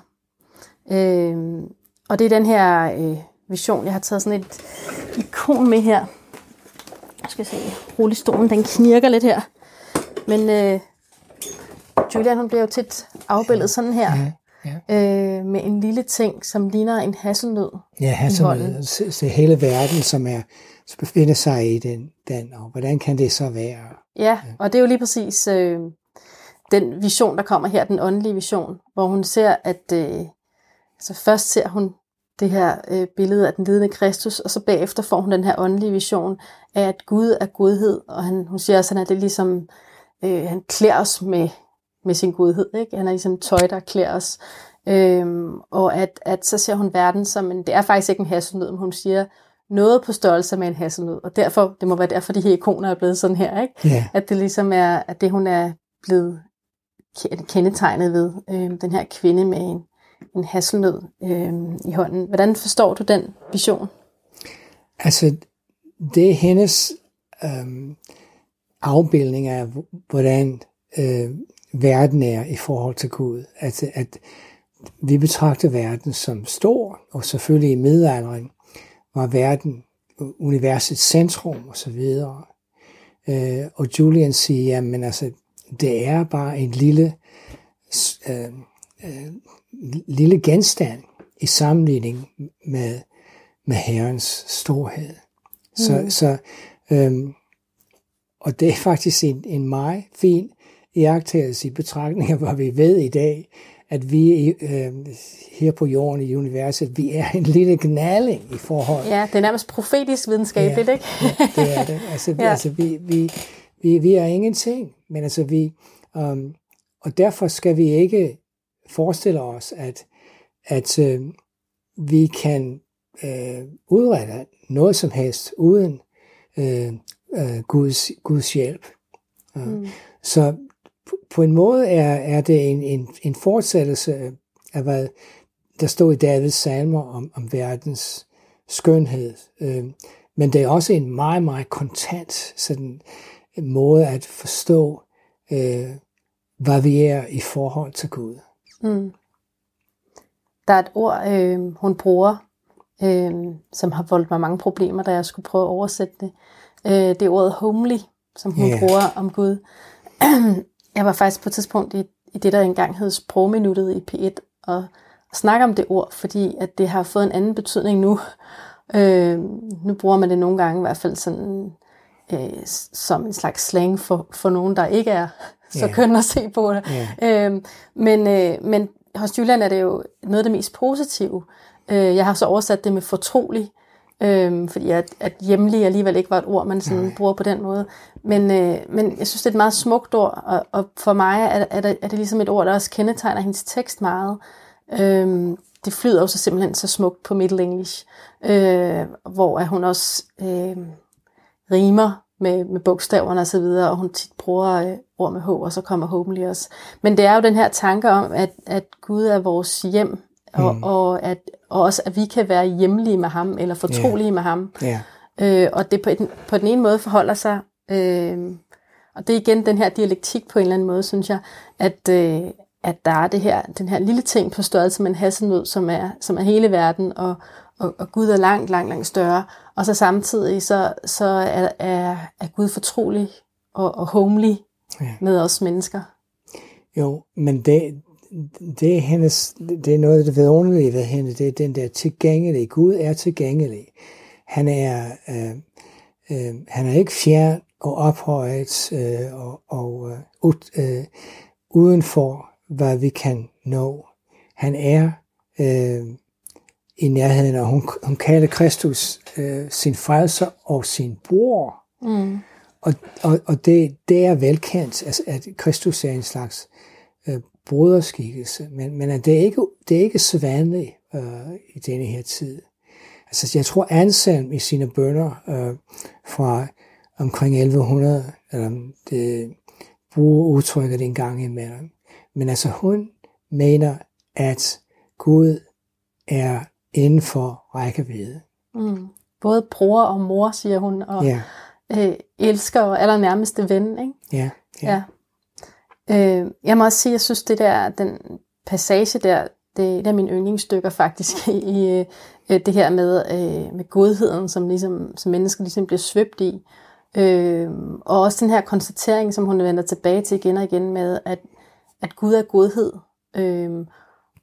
Øhm, og det er den her øh, vision, jeg har taget sådan et ikon med her. Jeg skal se, rullestolen, den knirker lidt her. Men øh, Julian, hun bliver jo tit afbildet sådan her. Ja. Ja. Øh, med en lille ting, som ligner en hasselnød Ja, hasselnød. Så hele verden, som er som befinder sig i den, den, og hvordan kan det så være? Ja, ja. og det er jo lige præcis øh, den vision, der kommer her, den åndelige vision, hvor hun ser, at øh, altså først ser hun det her øh, billede af den lidende Kristus, og så bagefter får hun den her åndelige vision af, at Gud er godhed, og han, hun siger også, at det er ligesom, øh, han klæder os med, med sin godhed, ikke? han er ligesom tøj, der klæder os, øhm, og at, at så ser hun verden som en, det er faktisk ikke en hasselnød, men hun siger, noget på størrelse med en hasselnød, og derfor, det må være derfor, de her ikoner er blevet sådan her, ikke? Yeah. at det ligesom er, at det hun er blevet kendetegnet ved, øh, den her kvinde med en, en hasselnød øh, i hånden. Hvordan forstår du den vision? Altså, det er hendes øh, afbildning af, hvordan øh, verden er i forhold til Gud. At, at vi betragter verden som stor, og selvfølgelig i middelalderen var verden universets centrum og så videre. Øh, og Julian siger, jamen altså, det er bare en lille, øh, øh, lille genstand i sammenligning med, med Herrens storhed. Så, mm. så øhm, og det er faktisk en, en meget fin iagtagelse i betragtning af, hvad vi ved i dag, at vi øh, her på jorden i universet, vi er en lille gnaling i forhold. Ja, det er nærmest profetisk videnskabeligt, ja, ikke? ja, det er det. Altså, ja. altså vi, vi, vi, vi er ingenting, men altså vi, um, og derfor skal vi ikke forestille os, at, at øh, vi kan øh, udrette noget som helst uden øh, øh, Guds, Guds hjælp. Mm. Så på en måde er, er det en, en, en fortsættelse af, hvad der står i Davids salmer om, om verdens skønhed. Øh, men det er også en meget, meget kontant sådan, måde at forstå, øh, hvad vi er i forhold til Gud. Mm. Der er et ord, øh, hun bruger, øh, som har voldt mig mange problemer, da jeg skulle prøve at oversætte det. Øh, det er ordet homely, som hun yeah. bruger om Gud. Jeg var faktisk på et tidspunkt i, i det, der engang hed sprogminuttet i P1, og, snakke om det ord, fordi at det har fået en anden betydning nu. Øh, nu bruger man det nogle gange i hvert fald sådan øh, som en slags slang for, for nogen, der ikke er så yeah. køn at se på det. Yeah. Øh, men, øh, men hos Jylland er det jo noget af det mest positive. Øh, jeg har så oversat det med fortrolig, øh, fordi at, at hjemlig alligevel ikke var et ord, man sådan Nej. bruger på den måde. Men, øh, men jeg synes, det er et meget smukt ord, og, og for mig er, er, det, er det ligesom et ord, der også kendetegner hendes tekst meget. Øh, det flyder jo så simpelthen så smukt på Middle English, øh, hvor hun også øh, rimer med, med bogstaverne og så videre, og hun tit bruger øh, ord med H, og så kommer homely også. Men det er jo den her tanke om, at, at Gud er vores hjem, og, mm. og, at, og også at vi kan være hjemlige med ham, eller fortrolige yeah. med ham. Yeah. Øh, og det på, den, på den ene måde forholder sig, øh, og det er igen den her dialektik på en eller anden måde, synes jeg, at, øh, at der er det her, den her lille ting på størrelse med en hasselnød, som er, som er hele verden, og, og, og Gud er langt, langt, langt større. Og så samtidig, så, så er, er, er Gud fortrolig og, og homely ja. med os mennesker. Jo, men det, det er, hendes, det er noget af det vidunderlige ved hende, det er den der tilgængelige. Gud er tilgængelig. Han er, øh, øh, han er ikke fjern og ophøjet øh, og, og øh, øh, uden for, hvad vi kan nå. Han er øh, i nærheden, og hun, hun kalder Kristus øh, sin frelser og sin bror. Mm. Og, og, og det, det er velkendt, altså, at Kristus er en slags øh, broderskikkelse, men, men at det, er ikke, det er ikke så vanligt øh, i denne her tid. Altså, jeg tror, Anselm i sine bønder øh, fra omkring 1100, eller det bruger udtrykket en gang imellem. Men altså, hun mener, at Gud er inden for rækkevidde. Mm. Både bror og mor, siger hun, og ja. øh, elsker og allernærmeste ven. Ikke? Ja, ja. ja. Øh, jeg må også sige, at jeg synes, det der, den passage der, det er et af mine yndlingsstykker faktisk, i øh, det her med, øh, med godheden, som, ligesom, som mennesker ligesom bliver svøbt i. Øh, og også den her konstatering, som hun vender tilbage til igen og igen med, at, at Gud er godhed. Øh,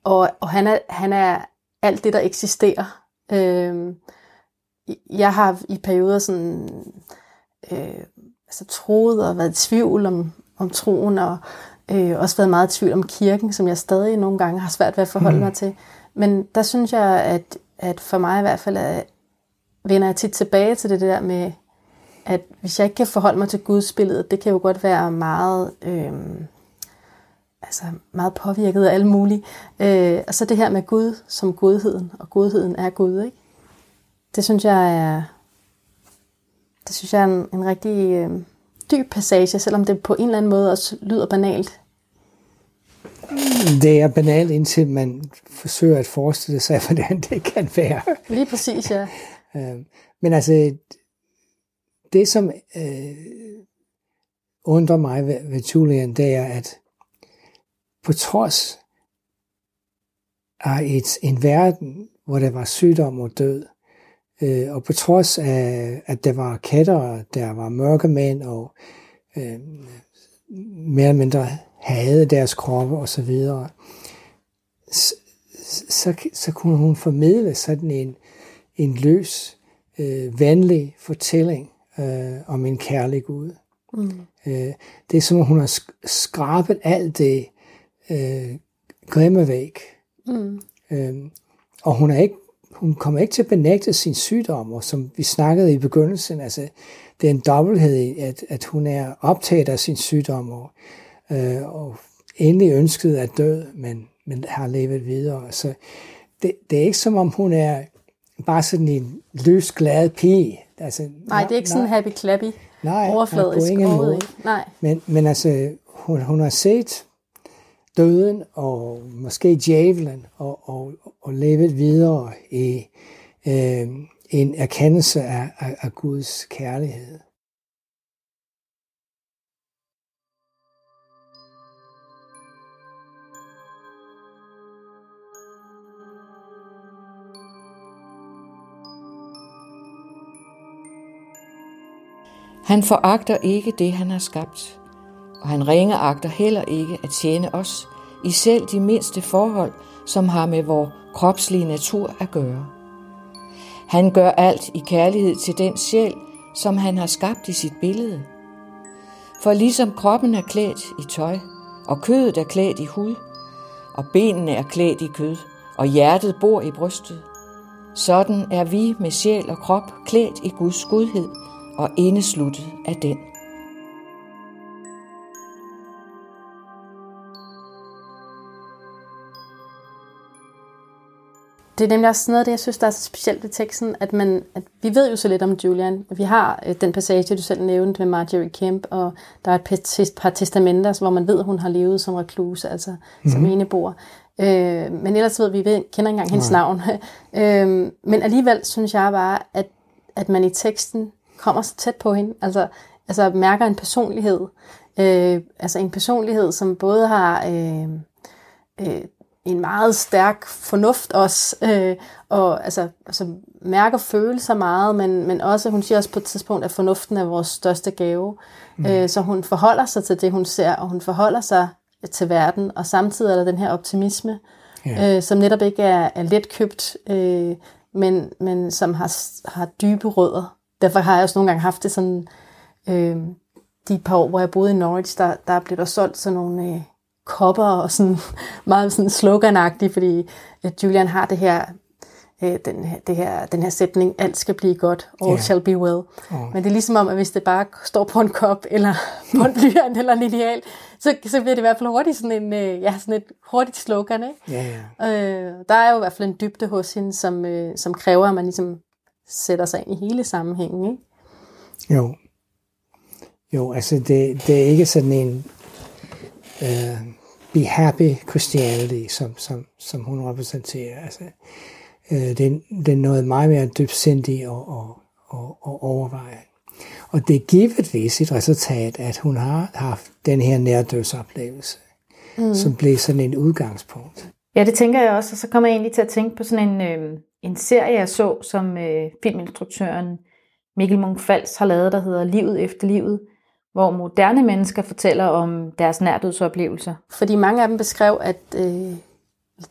og, og han, er, han er alt det, der eksisterer. Øh, jeg har i perioder sådan, øh, altså troet og været i tvivl om, om troen, og øh, også været meget i tvivl om kirken, som jeg stadig nogle gange har svært ved at forholde mm. mig til. Men der synes jeg, at, at for mig i hvert fald, at vender jeg tit tilbage til det der med, at hvis jeg ikke kan forholde mig til Guds billede, det kan jo godt være meget, øh, altså meget påvirket af alle mulige. Øh, og så det her med Gud som godheden, og godheden er Gud, ikke? Det synes jeg er, det synes jeg er en, en rigtig øh, dyb passage, selvom det på en eller anden måde også lyder banalt. Det er banalt, indtil man forsøger at forestille sig, hvordan det kan være. Lige præcis, ja. Øh, men altså, det som øh, undrer mig ved, ved Julian, det er, at på trods af et, en verden, hvor der var sygdom og død, øh, og på trods af, at der var katter, der var mørke mænd, og øh, mere eller mindre havde deres kroppe og så videre, så, så, så kunne hun formidle sådan en, en løs, øh, venlig fortælling øh, om en kærlig Gud. Mm. Øh, det er som om hun har skrabet alt det øh, grimme væk. Mm. Øh, og hun er ikke hun kommer ikke til at benægte sin sygdom, og som vi snakkede i begyndelsen, altså det er en dobbelthed at, at hun er optaget af sin sygdom, og, øh, og endelig ønsket at dø, men, men har levet videre. Så det, det er ikke som om hun er bare sådan en løs, glad pige. Altså, nej, det er ikke sådan happy clappy nej, overfladisk nej, på ingen Nej. Men, men altså, hun, hun har set døden og måske djævlen og, og, og levet videre i øh, en erkendelse af, af, af Guds kærlighed. Han foragter ikke det, han har skabt, og han ringeagter heller ikke at tjene os i selv de mindste forhold, som har med vor kropslige natur at gøre. Han gør alt i kærlighed til den sjæl, som han har skabt i sit billede. For ligesom kroppen er klædt i tøj, og kødet er klædt i hud, og benene er klædt i kød, og hjertet bor i brystet, sådan er vi med sjæl og krop klædt i Guds godhed og indesluttet af den. Det er nemlig også noget af det, jeg synes, der er så specielt ved teksten, at, man, at vi ved jo så lidt om Julian. Vi har øh, den passage, du selv nævnte med Marjorie Kemp, og der er et par testamenter, hvor man ved, at hun har levet som rekluse, altså mm-hmm. som mhm. eneboer. Øh, men ellers ved vi, vi kender ikke engang hendes Nej. navn. øh, men alligevel synes jeg bare, at, at man i teksten kommer så tæt på hende, altså, altså mærker en personlighed. Øh, altså en personlighed, som både har... Øh, øh, en meget stærk fornuft også, øh, og altså, altså mærker følelser meget, men, men også, hun siger også på et tidspunkt, at fornuften er vores største gave. Mm. Øh, så hun forholder sig til det, hun ser, og hun forholder sig til verden, og samtidig er der den her optimisme, ja. øh, som netop ikke er, er let købt, øh, men, men som har, har dybe rødder. Derfor har jeg også nogle gange haft det sådan, øh, de par år, hvor jeg boede i Norwich, der, der blev der solgt sådan nogle øh, kopper og sådan meget sådan sloganagtigt, fordi Julian har det her, øh, den, det her, den her sætning, alt skal blive godt, all yeah. shall be well. Oh. Men det er ligesom om, at hvis det bare står på en kop, eller på en blyant, eller en ideal, så, så bliver det i hvert fald hurtigt sådan, en, øh, ja, sådan et hurtigt slogan. Ikke? Ja, ja. Øh, der er jo i hvert fald en dybde hos hende, som, øh, som kræver, at man ligesom sætter sig ind i hele sammenhængen. Ikke? Jo. Jo, altså det, det er ikke sådan en uh, be happy Christianity, som, som, som hun repræsenterer. Altså, uh, det, det er noget meget mere dybsindigt og, og, og, og overvejet. Og det er givetvis et resultat, at hun har haft den her nærdødsoplevelse, mm. som blev sådan en udgangspunkt. Ja, det tænker jeg også, og så kommer jeg egentlig til at tænke på sådan en, øh, en serie, jeg så, som øh, filminstruktøren Mikkel Munch-Fals har lavet, der hedder Livet efter livet, hvor moderne mennesker fortæller om deres nærdødsoplevelser. Fordi mange af dem beskrev, at øh,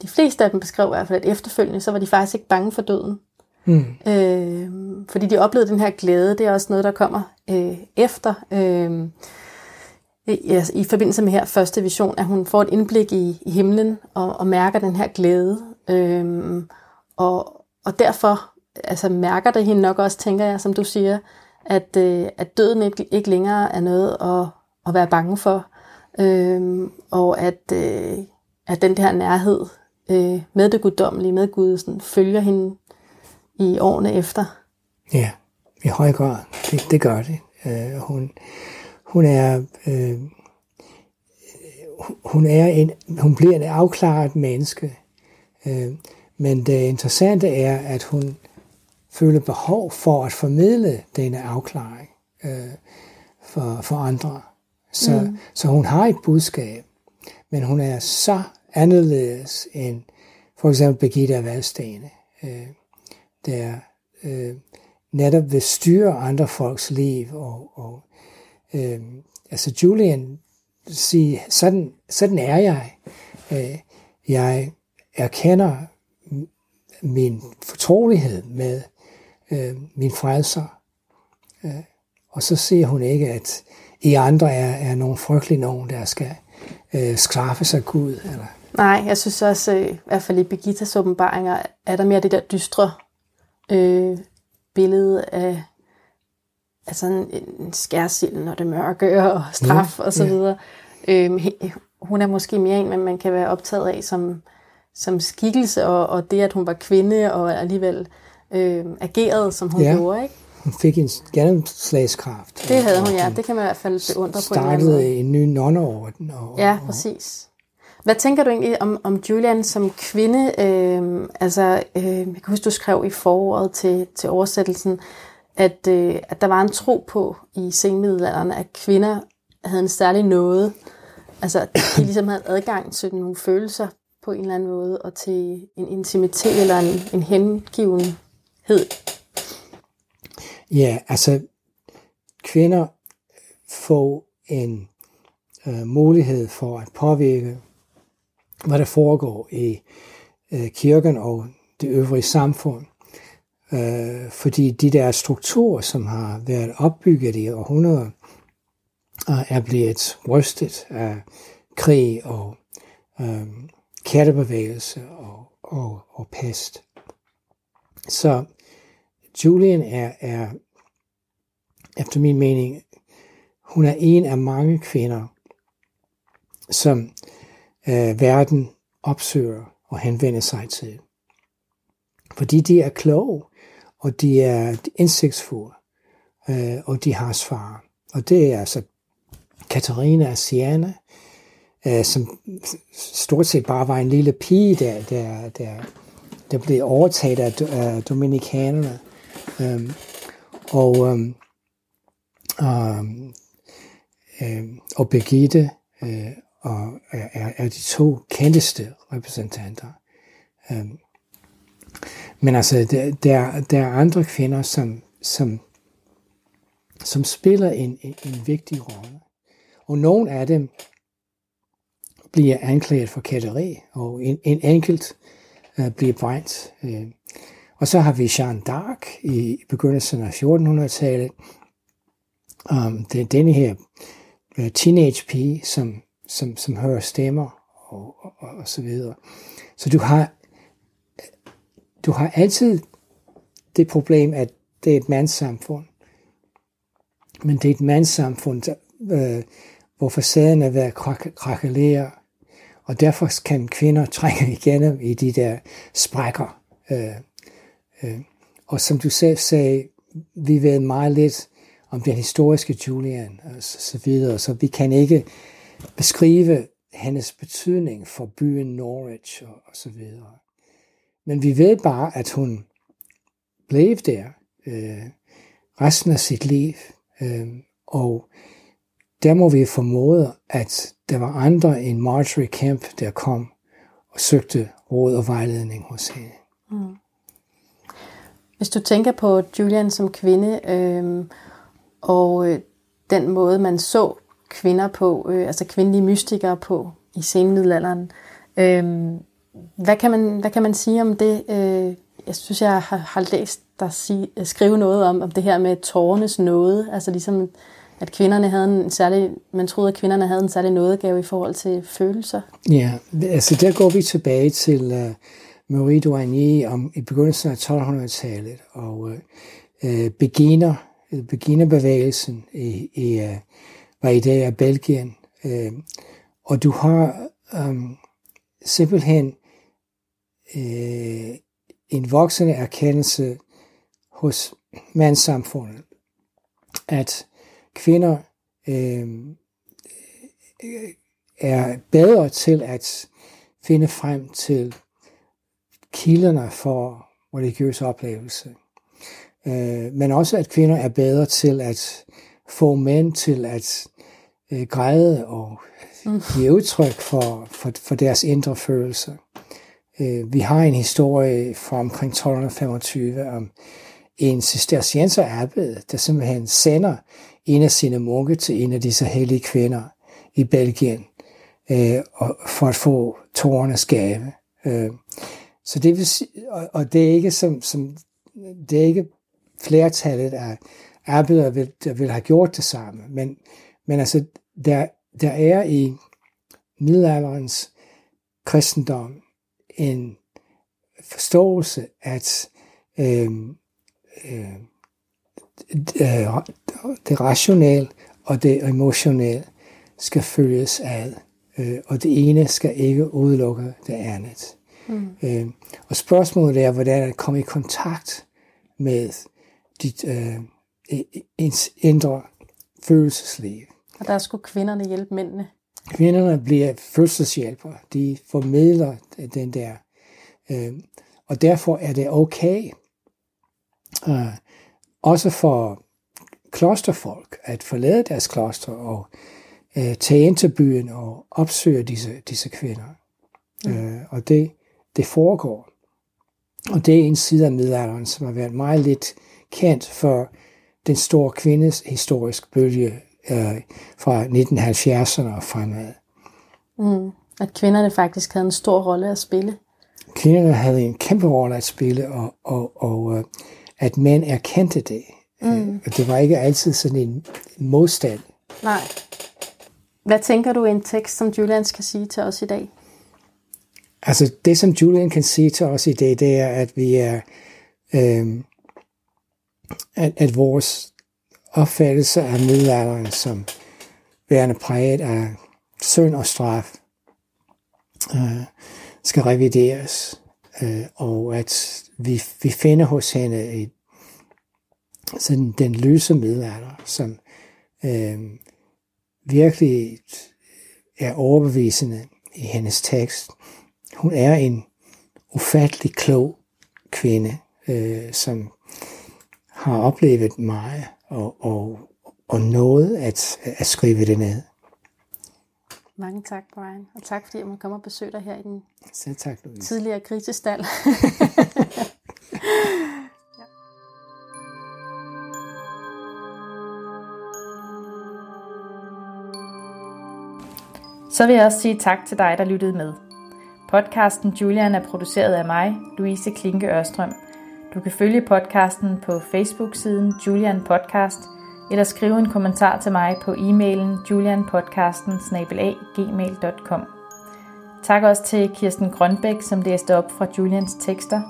de fleste af dem beskrev i hvert fald, at efterfølgende, så var de faktisk ikke bange for døden. Mm. Øh, fordi de oplevede den her glæde, det er også noget, der kommer øh, efter. Øh, i, I forbindelse med her første vision, at hun får et indblik i, i himlen og, og mærker den her glæde. Øh, og, og derfor altså, mærker det hende nok også, tænker jeg, som du siger, at, øh, at døden ikke, ikke længere er noget at, at være bange for, øh, og at, øh, at den der nærhed øh, med det guddommelige, med Gud, sådan, følger hende i årene efter. Ja, i høj grad. Det, det gør det. Øh, hun, hun er... Øh, hun, er en, hun bliver en afklaret menneske. Øh, men det interessante er, at hun føler behov for at formidle denne afklaring øh, for, for andre. Så, mm. så hun har et budskab, men hun er så anderledes end for eksempel Birgitte af Valstene, øh, der øh, netop vil styre andre folks liv. Og, og øh, altså Julian siger, sådan, sådan er jeg. Øh, jeg erkender min fortrolighed med øh, min frelser. Øh, og så siger hun ikke, at I andre er, er nogle frygtelige nogen, der skal øh, skaffe sig Gud. Eller? Nej, jeg synes også, øh, i hvert fald i Birgittas åbenbaringer, er der mere det der dystre øh, billede af, af sådan en skærsild, og det mørke og straf ja, og så videre. Øh, hun er måske mere en, man kan være optaget af som, som skikkelse, og, og det, at hun var kvinde, og alligevel øh, agerede, som hun ja. gjorde. Ikke? Hun fik en gennemslagskraft. Det havde hun, ja. Det kan man i hvert fald beundre på en Startede en ny nonneorden. Og, ja, præcis. Hvad tænker du egentlig om, om Julian som kvinde? Øh, altså, øh, jeg kan huske, du skrev i foråret til, til oversættelsen, at, øh, at der var en tro på i senmiddelalderen, at kvinder havde en særlig noget. Altså, at de ligesom havde adgang til nogle følelser på en eller anden måde, og til en intimitet eller en, en hengiven hed? Ja, altså kvinder får en øh, mulighed for at påvirke, hvad der foregår i øh, kirken og det øvrige samfund. Øh, fordi de der strukturer, som har været opbygget i århundreder, øh, er blevet rystet af krig og øh, kærtebevægelse og, og, og pest. Så Julian er, er, efter min mening, hun er en af mange kvinder, som øh, verden opsøger og henvender sig til. Fordi de er kloge, og de er indsigtsfulde, øh, og de har svar. Og det er altså Katarina af Siena, øh, som stort set bare var en lille pige, der, der, der der blev overtaget af, af dominikanerne. Øhm, og, øhm, øhm, øhm, og Birgitte øh, og er, er de to kendteste repræsentanter. Øhm, men altså, der, der, der er andre kvinder, som, som, som spiller en, en, en vigtig rolle. Og nogle af dem bliver anklaget for kætteri, og en, en enkelt øh, bliver brændt. Øh, og så har vi Jeanne d'Arc i begyndelsen af 1400-tallet. Um, det er denne her uh, teenage pige, som, som, som hører stemmer og, og, og så videre. Så du har, du har altid det problem, at det er et mandssamfund. Men det er et mandssamfund, der, øh, hvor facaden er ved at krakelere, og derfor kan kvinder trænge igennem i de der sprækker. Øh. Øh, og som du selv sagde, vi ved meget lidt om den historiske Julian og så, videre, så vi kan ikke beskrive hendes betydning for byen Norwich og, og så videre. Men vi ved bare, at hun blev der øh, resten af sit liv, øh, og der må vi formode, at der var andre end Marjorie Kemp, der kom og søgte råd og vejledning hos hende. Mm. Hvis du tænker på Julian som kvinde, øh, og øh, den måde, man så kvinder på, øh, altså kvindelige mystikere på i senmiddelalderen, øh, hvad, kan man, hvad kan man sige om det? Øh, jeg synes, jeg har, har læst dig sige, øh, skrive noget om, om det her med tårnes nåde, altså ligesom at kvinderne havde en særlig, man troede, at kvinderne havde en særlig nådegave i forhold til følelser. Ja, altså der går vi tilbage til uh, Marie Douanier om, i begyndelsen af 1200-tallet, og øh, øh beginner, øh, beginnerbevægelsen i, i, uh, var i dag af Belgien. Øh, og du har øh, simpelthen øh, en voksende erkendelse hos mandssamfundet, at kvinder øh, er bedre til at finde frem til kilderne for religiøs oplevelse. Øh, men også at kvinder er bedre til at få mænd til at øh, græde og mm. give udtryk for, for, for deres indre følelser. Øh, vi har en historie fra omkring 1225 om en cistercienser abbed, der simpelthen sender en af sine munke til en af disse hellige kvinder i Belgien, øh, for at få tårernes gave. Øh, så det vil sige, og, og det er ikke som, som det er ikke flertallet af arbejdere, vil, der vil have gjort det samme, men, men altså, der, der er i middelalderens kristendom en forståelse, at øhm, øh, øh, det rationelle og det emotionelle skal følges ad, øh, og det ene skal ikke udelukke det andet. Mm. Øh, og spørgsmålet er, hvordan at komme i kontakt med dit øh, ens indre følelsesliv. Og der skulle kvinderne hjælpe mændene. Kvinderne bliver fødselshjælpere. De formidler den der. Øh, og derfor er det okay, øh, også for klosterfolk at forlade deres kloster og øh, tage ind til byen og opsøge disse, disse kvinder. Mm. Øh, og det, det foregår. Og det er en side af middelalderen, som har været meget lidt kendt for den store kvindes historisk bølge øh, fra 1970'erne og fremad. Mm. At kvinderne faktisk havde en stor rolle at spille. Kvinderne havde en kæmpe rolle at spille, og, og, og øh, at mænd erkendte det. Mm. Det var ikke altid sådan en modstand. Nej. Hvad tænker du en tekst, som Julian skal sige til os i dag? Altså det, som Julian kan sige til os i dag, det er, at vi er, øh, at, at vores opfattelse af middelalderen som værende præget af synd og straf, øh, skal revideres, øh, og at vi, vi finder hos hende et sådan den løse middelalder, som øh, virkelig er overbevisende i hendes tekst. Hun er en ufattelig klog kvinde, øh, som har oplevet meget og, og, og noget at, at skrive det ned. Mange tak, Brian. Og tak, fordi jeg må komme og besøge dig her i den Selv tak, Louise. tidligere grisestal. Så vil jeg også sige tak til dig, der lyttede med. Podcasten Julian er produceret af mig, Louise Klinke Ørstrøm. Du kan følge podcasten på Facebook-siden Julian Podcast, eller skrive en kommentar til mig på e-mailen julianpodcasten gmail.com. Tak også til Kirsten Grønbæk, som læste op fra Julians tekster.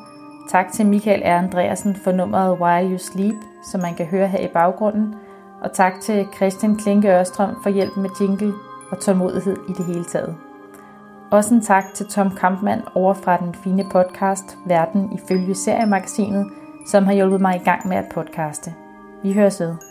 Tak til Michael R. Andreasen for nummeret While You Sleep, som man kan høre her i baggrunden. Og tak til Christian Klinke Ørstrøm for hjælp med jingle og tålmodighed i det hele taget. Også en tak til Tom Kampmann over fra den fine podcast Verden ifølge seriemagasinet, som har hjulpet mig i gang med at podcaste. Vi høres ved.